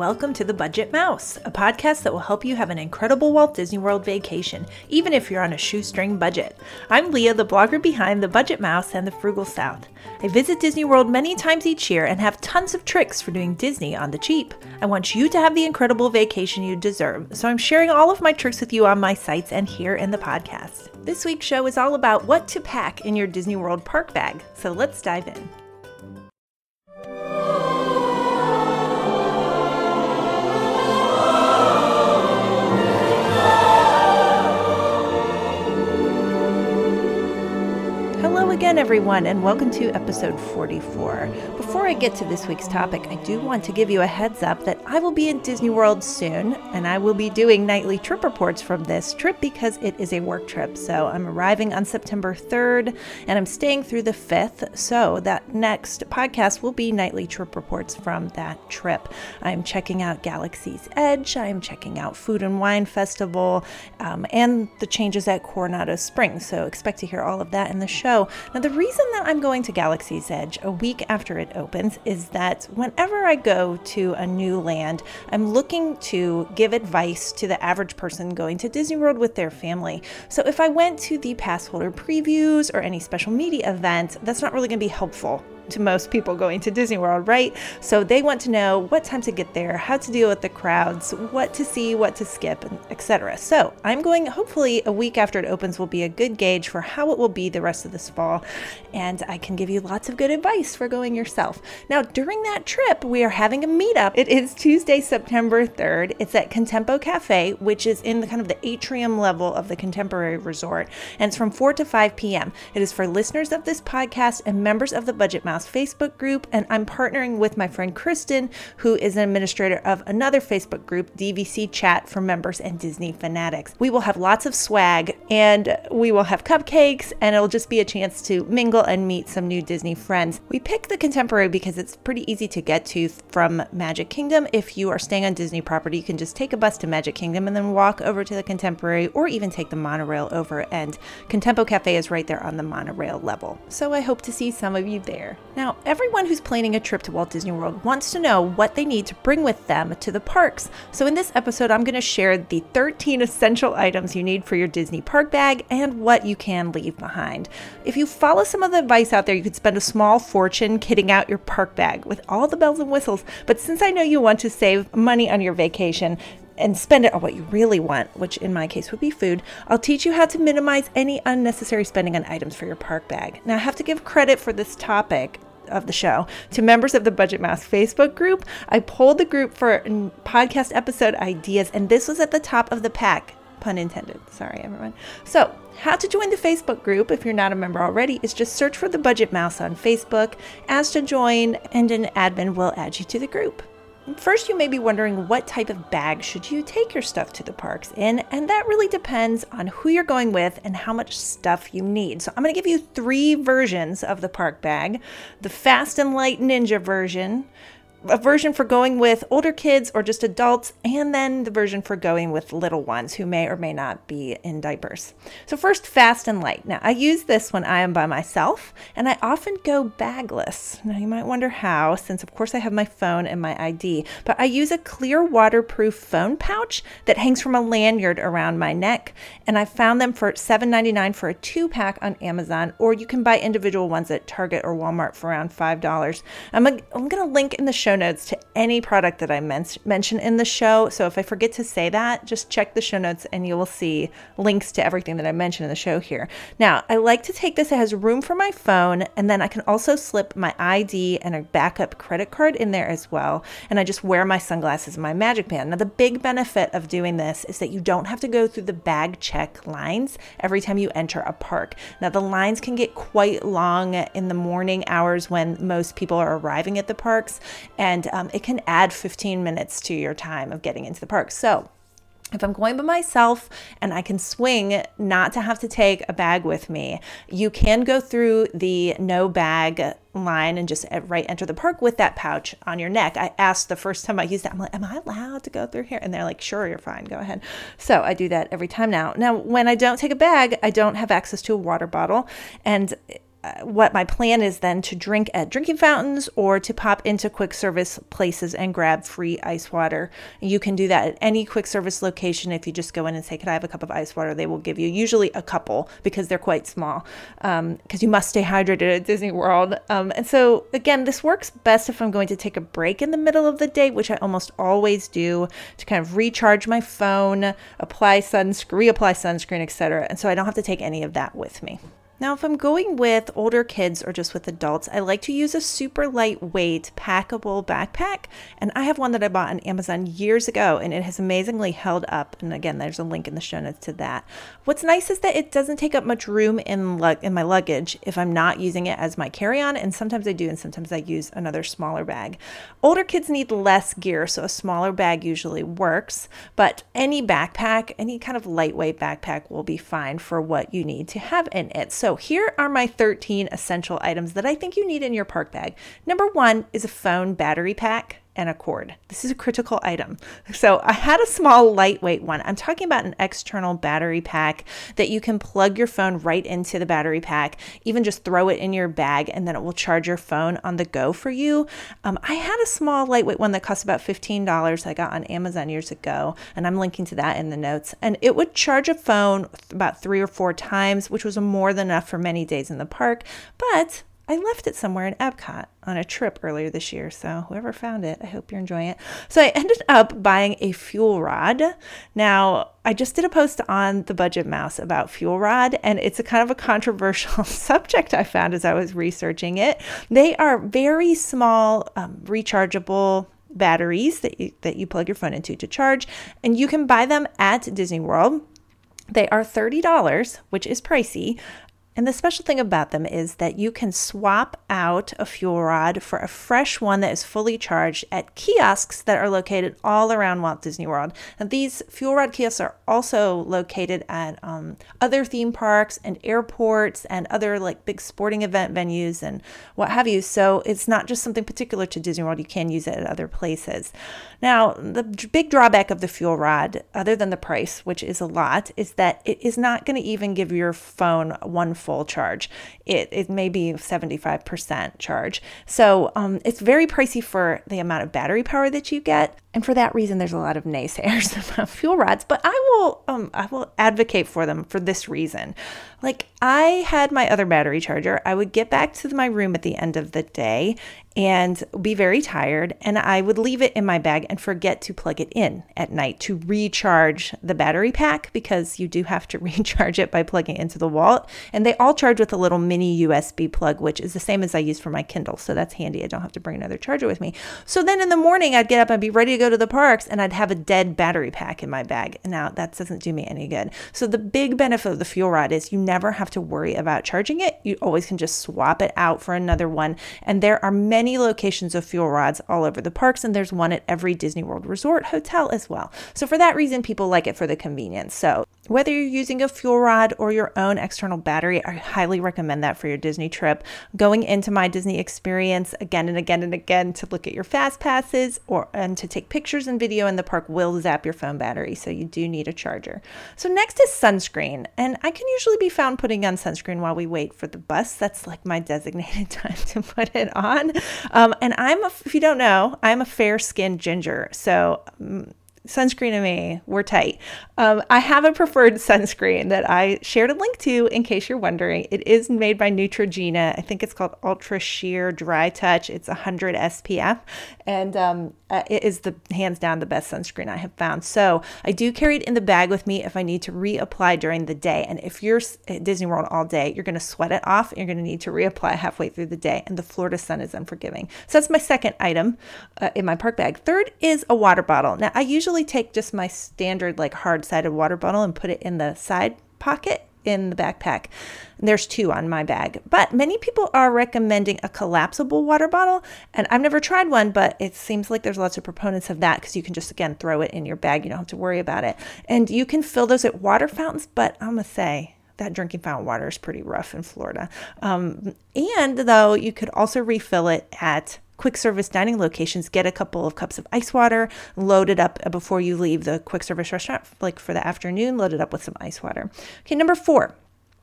welcome to The Budget Mouse, a podcast that will help you have an incredible Walt Disney World vacation, even if you're on a shoestring budget. I'm Leah, the blogger behind The Budget Mouse and The Frugal South. I visit Disney World many times each year and have tons of tricks for doing Disney on the cheap. I want you to have the incredible vacation you deserve, so I'm sharing all of my tricks with you on my sites and here in the podcast. This week's show is all about what to pack in your Disney World park bag, so let's dive in. Everyone, and welcome to episode 44. Before I get to this week's topic, I do want to give you a heads up that I will be in Disney World soon, and I will be doing nightly trip reports from this trip because it is a work trip. So I'm arriving on September 3rd, and I'm staying through the 5th. So that next podcast will be nightly trip reports from that trip. I'm checking out Galaxy's Edge, I'm checking out Food and Wine Festival, um, and the changes at Coronado Springs. So expect to hear all of that in the show. Now, the reason that I'm going to Galaxy's Edge a week after it opens is that whenever I go to a new land, I'm looking to give advice to the average person going to Disney World with their family. So if I went to the pass holder previews or any special media event, that's not really going to be helpful to most people going to Disney World, right? So they want to know what time to get there, how to deal with the crowds, what to see, what to skip, etc. So I'm going, hopefully, a week after it opens will be a good gauge for how it will be the rest of this fall. And I can give you lots of good advice for going yourself. Now, during that trip, we are having a meetup. It is Tuesday, September 3rd. It's at Contempo Cafe, which is in the kind of the atrium level of the Contemporary Resort. And it's from 4 to 5 p.m. It is for listeners of this podcast and members of the Budget Mouse Facebook group, and I'm partnering with my friend Kristen, who is an administrator of another Facebook group, DVC Chat for members and Disney fanatics. We will have lots of swag and we will have cupcakes, and it'll just be a chance to mingle and meet some new Disney friends. We picked the Contemporary because it's pretty easy to get to from Magic Kingdom. If you are staying on Disney property, you can just take a bus to Magic Kingdom and then walk over to the Contemporary or even take the monorail over. And Contempo Cafe is right there on the monorail level. So I hope to see some of you there. Now, everyone who's planning a trip to Walt Disney World wants to know what they need to bring with them to the parks. So, in this episode, I'm going to share the 13 essential items you need for your Disney park bag and what you can leave behind. If you follow some of the advice out there, you could spend a small fortune kitting out your park bag with all the bells and whistles. But since I know you want to save money on your vacation, and spend it on what you really want, which in my case would be food, I'll teach you how to minimize any unnecessary spending on items for your park bag. Now, I have to give credit for this topic of the show to members of the Budget Mouse Facebook group. I polled the group for podcast episode ideas, and this was at the top of the pack. Pun intended. Sorry, everyone. So, how to join the Facebook group if you're not a member already is just search for the Budget Mouse on Facebook, ask to join, and an admin will add you to the group. First, you may be wondering what type of bag should you take your stuff to the parks in, and that really depends on who you're going with and how much stuff you need. So, I'm going to give you three versions of the park bag the fast and light ninja version, a version for going with older kids or just adults, and then the version for going with little ones who may or may not be in diapers. So, first, fast and light. Now, I use this when I am by myself, and I often go bagless. Now, you might wonder how, since of course I have my phone and my ID, but I use a clear waterproof phone pouch that hangs from a lanyard around my neck, and I found them for $7.99 for a two pack on Amazon, or you can buy individual ones at Target or Walmart for around $5. I'm, I'm going to link in the show show notes to any product that I men- mention in the show. So if I forget to say that, just check the show notes and you will see links to everything that I mentioned in the show here. Now, I like to take this, it has room for my phone, and then I can also slip my ID and a backup credit card in there as well. And I just wear my sunglasses and my magic band. Now, the big benefit of doing this is that you don't have to go through the bag check lines every time you enter a park. Now, the lines can get quite long in the morning hours when most people are arriving at the parks and um, it can add 15 minutes to your time of getting into the park. So, if I'm going by myself and I can swing not to have to take a bag with me, you can go through the no bag line and just right enter the park with that pouch on your neck. I asked the first time I used that, I'm like, Am I allowed to go through here? And they're like, Sure, you're fine, go ahead. So I do that every time now. Now, when I don't take a bag, I don't have access to a water bottle. And uh, what my plan is then to drink at drinking fountains or to pop into quick service places and grab free ice water. You can do that at any quick service location. If you just go in and say, Could I have a cup of ice water? They will give you usually a couple because they're quite small, because um, you must stay hydrated at Disney World. Um, and so, again, this works best if I'm going to take a break in the middle of the day, which I almost always do to kind of recharge my phone, apply sunscreen, reapply sunscreen, etc. And so I don't have to take any of that with me. Now, if I'm going with older kids or just with adults, I like to use a super lightweight packable backpack. And I have one that I bought on Amazon years ago, and it has amazingly held up. And again, there's a link in the show notes to that. What's nice is that it doesn't take up much room in, in my luggage if I'm not using it as my carry on. And sometimes I do, and sometimes I use another smaller bag. Older kids need less gear, so a smaller bag usually works. But any backpack, any kind of lightweight backpack will be fine for what you need to have in it. So so, here are my 13 essential items that I think you need in your park bag. Number one is a phone battery pack and a cord. This is a critical item. So I had a small lightweight one. I'm talking about an external battery pack that you can plug your phone right into the battery pack, even just throw it in your bag and then it will charge your phone on the go for you. Um, I had a small lightweight one that cost about $15 I got on Amazon years ago, and I'm linking to that in the notes. And it would charge a phone about three or four times, which was more than enough for many days in the park. But I left it somewhere in Epcot on a trip earlier this year. So, whoever found it, I hope you're enjoying it. So, I ended up buying a fuel rod. Now, I just did a post on the Budget Mouse about fuel rod, and it's a kind of a controversial subject I found as I was researching it. They are very small, um, rechargeable batteries that you, that you plug your phone into to charge, and you can buy them at Disney World. They are $30, which is pricey, and the special thing about them is that you can swap out a fuel rod for a fresh one that is fully charged at kiosks that are located all around Walt Disney World. And these fuel rod kiosks are also located at um, other theme parks and airports and other like big sporting event venues and what have you. So it's not just something particular to Disney World, you can use it at other places. Now, the big drawback of the fuel rod, other than the price, which is a lot, is that it is not going to even give your phone one full charge. It, it may be 75% charge. So um, it's very pricey for the amount of battery power that you get. And for that reason, there's a lot of naysayers about fuel rods, but I will um, I will advocate for them for this reason. Like I had my other battery charger. I would get back to my room at the end of the day and be very tired, and I would leave it in my bag and forget to plug it in at night to recharge the battery pack because you do have to recharge it by plugging it into the wall. And they all charge with a little mini USB plug, which is the same as I use for my Kindle. So that's handy. I don't have to bring another charger with me. So then in the morning, I'd get up and be ready go to the parks, and I'd have a dead battery pack in my bag. Now that doesn't do me any good. So the big benefit of the fuel rod is you never have to worry about charging it. You always can just swap it out for another one. And there are many locations of fuel rods all over the parks, and there's one at every Disney World Resort hotel as well. So for that reason, people like it for the convenience. So whether you're using a fuel rod or your own external battery, I highly recommend that for your Disney trip. Going into my Disney experience again and again and again to look at your fast passes or and to take pictures and video in the park will zap your phone battery, so you do need a charger. So next is sunscreen, and I can usually be found putting on sunscreen while we wait for the bus. That's like my designated time to put it on. Um, and I'm, a, if you don't know, I'm a fair-skinned ginger, so. Um, sunscreen and me, we're tight. Um, I have a preferred sunscreen that I shared a link to in case you're wondering. It is made by Neutrogena. I think it's called Ultra Sheer Dry Touch. It's 100 SPF, and um, uh, it is the hands down the best sunscreen I have found. So I do carry it in the bag with me if I need to reapply during the day. And if you're at Disney World all day, you're going to sweat it off. You're going to need to reapply halfway through the day. And the Florida sun is unforgiving. So that's my second item uh, in my park bag. Third is a water bottle. Now I usually take just my standard like hard sided water bottle and put it in the side pocket in the backpack. There's two on my bag, but many people are recommending a collapsible water bottle. And I've never tried one, but it seems like there's lots of proponents of that because you can just, again, throw it in your bag. You don't have to worry about it. And you can fill those at water fountains, but I'm going to say, that drinking fountain water is pretty rough in Florida. Um, and though you could also refill it at quick service dining locations, get a couple of cups of ice water, load it up uh, before you leave the quick service restaurant, like for the afternoon, load it up with some ice water. Okay, number four,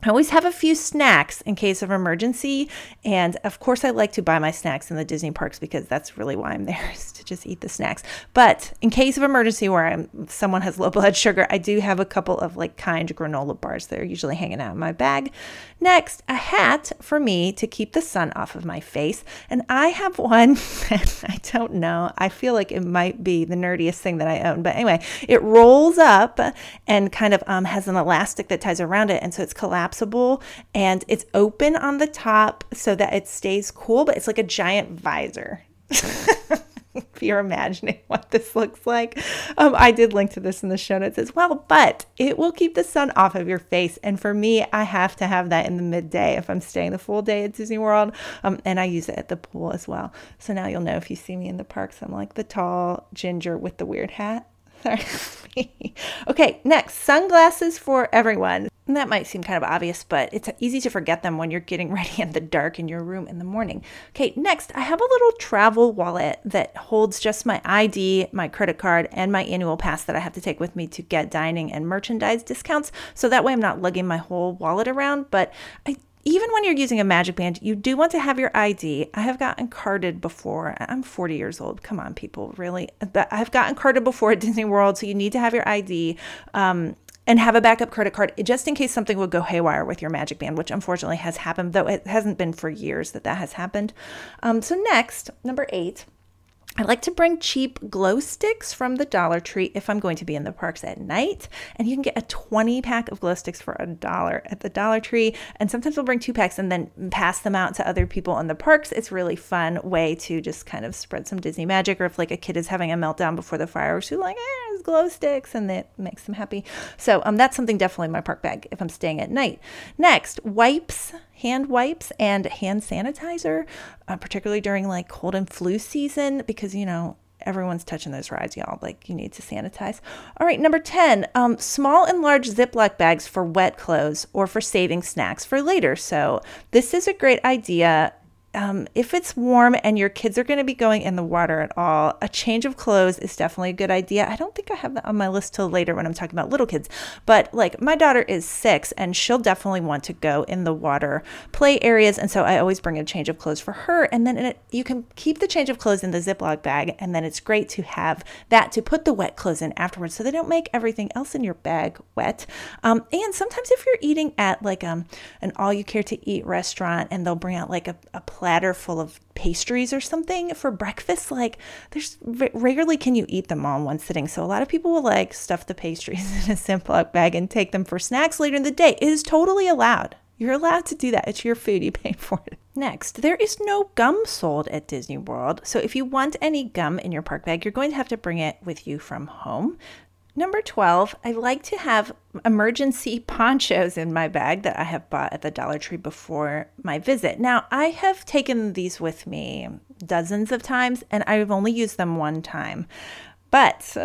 I always have a few snacks in case of emergency. And of course, I like to buy my snacks in the Disney parks because that's really why I'm there is to just eat the snacks. But in case of emergency where I'm, someone has low blood sugar, I do have a couple of like kind granola bars that are usually hanging out in my bag. Next, a hat for me to keep the sun off of my face. And I have one I don't know. I feel like it might be the nerdiest thing that I own. But anyway, it rolls up and kind of um, has an elastic that ties around it. And so it's collapsed collapsible and it's open on the top so that it stays cool, but it's like a giant visor. if you're imagining what this looks like. Um, I did link to this in the show notes as well, but it will keep the sun off of your face. And for me, I have to have that in the midday if I'm staying the full day at Disney World. Um, and I use it at the pool as well. So now you'll know if you see me in the parks, I'm like the tall ginger with the weird hat. Okay, next sunglasses for everyone. And that might seem kind of obvious, but it's easy to forget them when you're getting ready in the dark in your room in the morning. Okay, next, I have a little travel wallet that holds just my ID, my credit card, and my annual pass that I have to take with me to get dining and merchandise discounts. So that way I'm not lugging my whole wallet around. But I even when you're using a magic band, you do want to have your ID. I have gotten carded before. I'm 40 years old. Come on, people, really. But I've gotten carded before at Disney World, so you need to have your ID. Um, and have a backup credit card just in case something would go haywire with your magic band, which unfortunately has happened, though it hasn't been for years that that has happened. Um, so, next, number eight, I like to bring cheap glow sticks from the Dollar Tree if I'm going to be in the parks at night. And you can get a 20 pack of glow sticks for a dollar at the Dollar Tree. And sometimes we'll bring two packs and then pass them out to other people in the parks. It's really fun way to just kind of spread some Disney magic. Or if like a kid is having a meltdown before the fireworks, you're like, eh, glow sticks, and that makes them happy. So um, that's something definitely in my park bag if I'm staying at night. Next, wipes hand wipes and hand sanitizer, uh, particularly during like cold and flu season, because, you know, everyone's touching those rides, y'all. Like, you need to sanitize. All right, number 10, um, small and large Ziploc bags for wet clothes or for saving snacks for later. So, this is a great idea um, if it's warm and your kids are going to be going in the water at all, a change of clothes is definitely a good idea. I don't think I have that on my list till later when I'm talking about little kids, but like my daughter is six and she'll definitely want to go in the water play areas. And so I always bring a change of clothes for her. And then it, you can keep the change of clothes in the Ziploc bag. And then it's great to have that to put the wet clothes in afterwards so they don't make everything else in your bag wet. Um, and sometimes if you're eating at like um, an all you care to eat restaurant and they'll bring out like a, a platter full of pastries or something for breakfast like there's rarely can you eat them all in one sitting. So a lot of people will like stuff the pastries in a ziploc bag and take them for snacks later in the day. It is totally allowed. You're allowed to do that. It's your food. You pay for it. Next, there is no gum sold at Disney World, so if you want any gum in your park bag, you're going to have to bring it with you from home. Number 12, I like to have emergency ponchos in my bag that I have bought at the Dollar Tree before my visit. Now, I have taken these with me dozens of times and I've only used them one time. But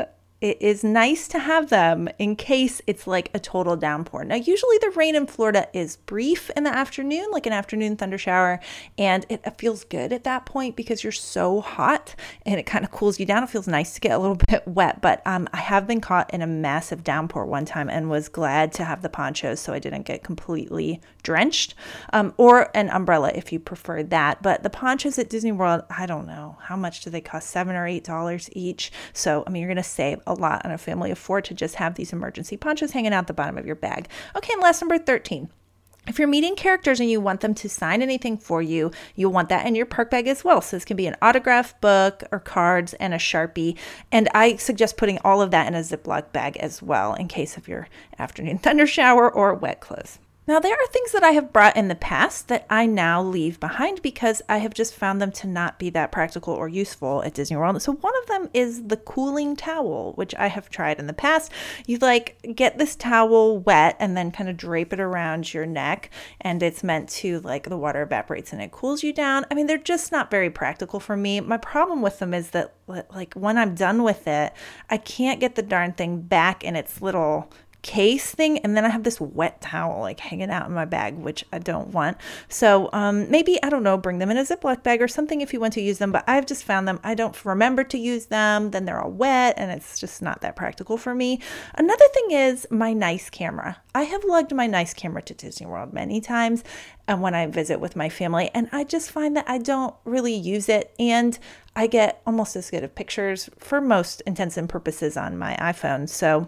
it is nice to have them in case it's like a total downpour. Now, usually the rain in Florida is brief in the afternoon, like an afternoon thunder shower, and it feels good at that point because you're so hot and it kind of cools you down. It feels nice to get a little bit wet, but um, I have been caught in a massive downpour one time and was glad to have the ponchos so I didn't get completely drenched, um, or an umbrella if you prefer that. But the ponchos at Disney World, I don't know how much do they cost, seven or eight dollars each. So I mean, you're gonna save a lot on a family of four to just have these emergency ponchos hanging out the bottom of your bag. Okay, and last number 13. If you're meeting characters and you want them to sign anything for you, you'll want that in your park bag as well. So this can be an autograph book or cards and a Sharpie. And I suggest putting all of that in a Ziploc bag as well in case of your afternoon thunder shower or wet clothes. Now, there are things that I have brought in the past that I now leave behind because I have just found them to not be that practical or useful at Disney World. So, one of them is the cooling towel, which I have tried in the past. You like get this towel wet and then kind of drape it around your neck, and it's meant to like the water evaporates and it cools you down. I mean, they're just not very practical for me. My problem with them is that, like, when I'm done with it, I can't get the darn thing back in its little case thing, and then I have this wet towel like hanging out in my bag, which I don't want. So um, maybe, I don't know, bring them in a Ziploc bag or something if you want to use them. But I've just found them, I don't remember to use them, then they're all wet, and it's just not that practical for me. Another thing is my nice camera. I have lugged my nice camera to Disney World many times and when I visit with my family, and I just find that I don't really use it. And I get almost as good of pictures for most intents and purposes on my iPhone. So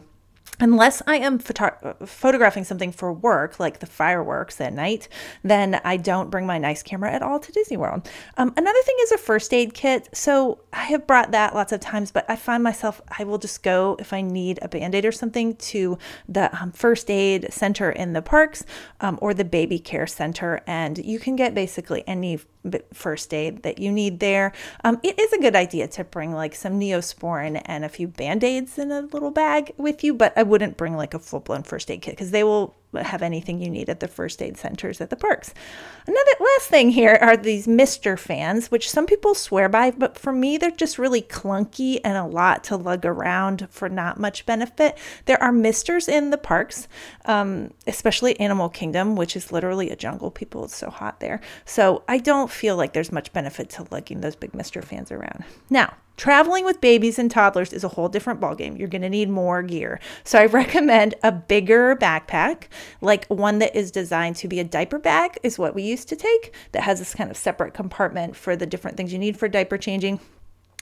unless I am photo- photographing something for work, like the fireworks at night, then I don't bring my nice camera at all to Disney World. Um, another thing is a first aid kit. So I have brought that lots of times, but I find myself, I will just go if I need a band aid or something to the um, first aid center in the parks um, or the baby care center. And you can get basically any first aid that you need there. Um, it is a good idea to bring like some neosporin and a few band aids in a little bag with you, but I wouldn't bring like a full blown first aid kit because they will have anything you need at the first aid centers at the parks. Another last thing here are these Mister fans, which some people swear by, but for me, they're just really clunky and a lot to lug around for not much benefit. There are Misters in the parks, um, especially Animal Kingdom, which is literally a jungle. People, it's so hot there. So I don't feel like there's much benefit to lugging those big Mister fans around. Now, Traveling with babies and toddlers is a whole different ballgame. You're going to need more gear. So I recommend a bigger backpack, like one that is designed to be a diaper bag, is what we used to take, that has this kind of separate compartment for the different things you need for diaper changing.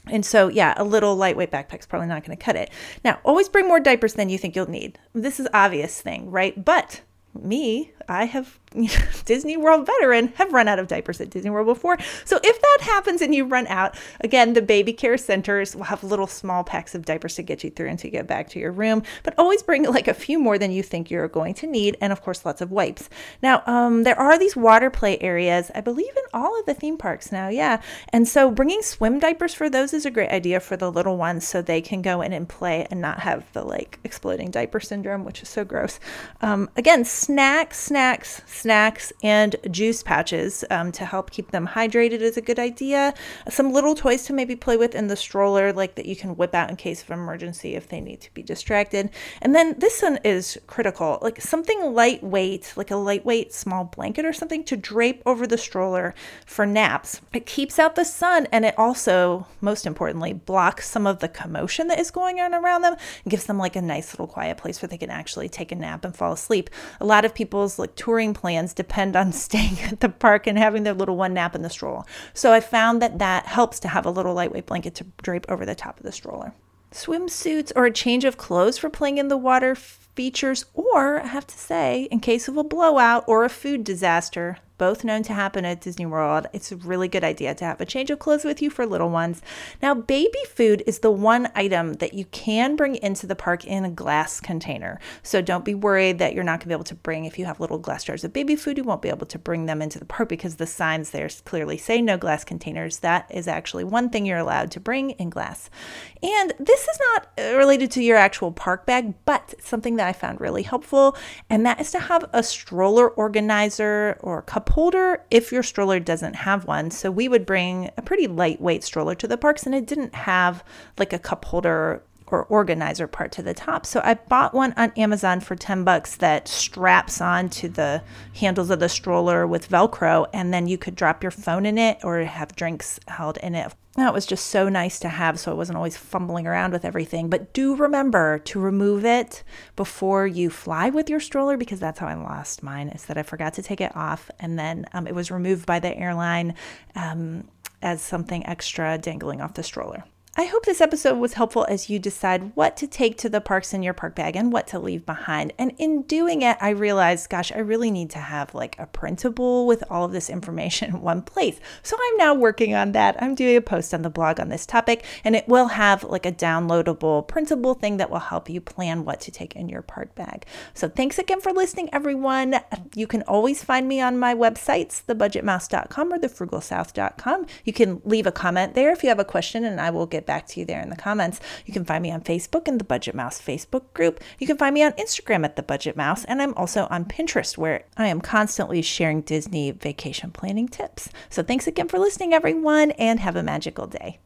And so, yeah, a little lightweight backpack's probably not going to cut it. Now, always bring more diapers than you think you'll need. This is obvious thing, right? But me, I have Disney World veteran have run out of diapers at Disney World before. So if that happens and you run out, again, the baby care centers will have little small packs of diapers to get you through until you get back to your room. But always bring like a few more than you think you're going to need, and of course, lots of wipes. Now, um, there are these water play areas, I believe, in all of the theme parks now. Yeah, and so bringing swim diapers for those is a great idea for the little ones, so they can go in and play and not have the like exploding diaper syndrome, which is so gross. Um, again, snacks, snacks snacks and juice pouches um, to help keep them hydrated is a good idea. Some little toys to maybe play with in the stroller, like that you can whip out in case of emergency if they need to be distracted. And then this one is critical, like something lightweight, like a lightweight small blanket or something to drape over the stroller for naps. It keeps out the sun and it also, most importantly, blocks some of the commotion that is going on around them and gives them like a nice little quiet place where they can actually take a nap and fall asleep. A lot of people's like touring plans plans depend on staying at the park and having their little one nap in the stroller. So I found that that helps to have a little lightweight blanket to drape over the top of the stroller. Swimsuits or a change of clothes for playing in the water features, or I have to say, in case of a blowout or a food disaster, both known to happen at Disney World. It's a really good idea to have a change of clothes with you for little ones. Now, baby food is the one item that you can bring into the park in a glass container. So don't be worried that you're not going to be able to bring, if you have little glass jars of baby food, you won't be able to bring them into the park because the signs there clearly say no glass containers. That is actually one thing you're allowed to bring in glass. And this is not uh, related to your actual park bag, but something that I found really helpful, and that is to have a stroller organizer or a cup cup holder if your stroller doesn't have one. So we would bring a pretty lightweight stroller to the parks and it didn't have like a cup holder or organizer part to the top. So I bought one on Amazon for 10 bucks that straps onto the handles of the stroller with Velcro, and then you could drop your phone in it or have drinks held in it. That was just so nice to have, so I wasn't always fumbling around with everything. But do remember to remove it before you fly with your stroller because that's how I lost mine. Is that I forgot to take it off, and then um, it was removed by the airline um, as something extra dangling off the stroller. I hope this episode was helpful as you decide what to take to the parks in your park bag and what to leave behind. And in doing it, I realized, gosh, I really need to have like a printable with all of this information in one place. So I'm now working on that. I'm doing a post on the blog on this topic, and it will have like a downloadable printable thing that will help you plan what to take in your park bag. So thanks again for listening, everyone. You can always find me on my websites, thebudgetmouse.com or thefrugalsouth.com. You can leave a comment there if you have a question, and I will get get back to you there in the comments. You can find me on Facebook in the Budget Mouse Facebook group. You can find me on Instagram at the Budget Mouse, and I'm also on Pinterest where I am constantly sharing Disney vacation planning tips. So thanks again for listening, everyone, and have a magical day.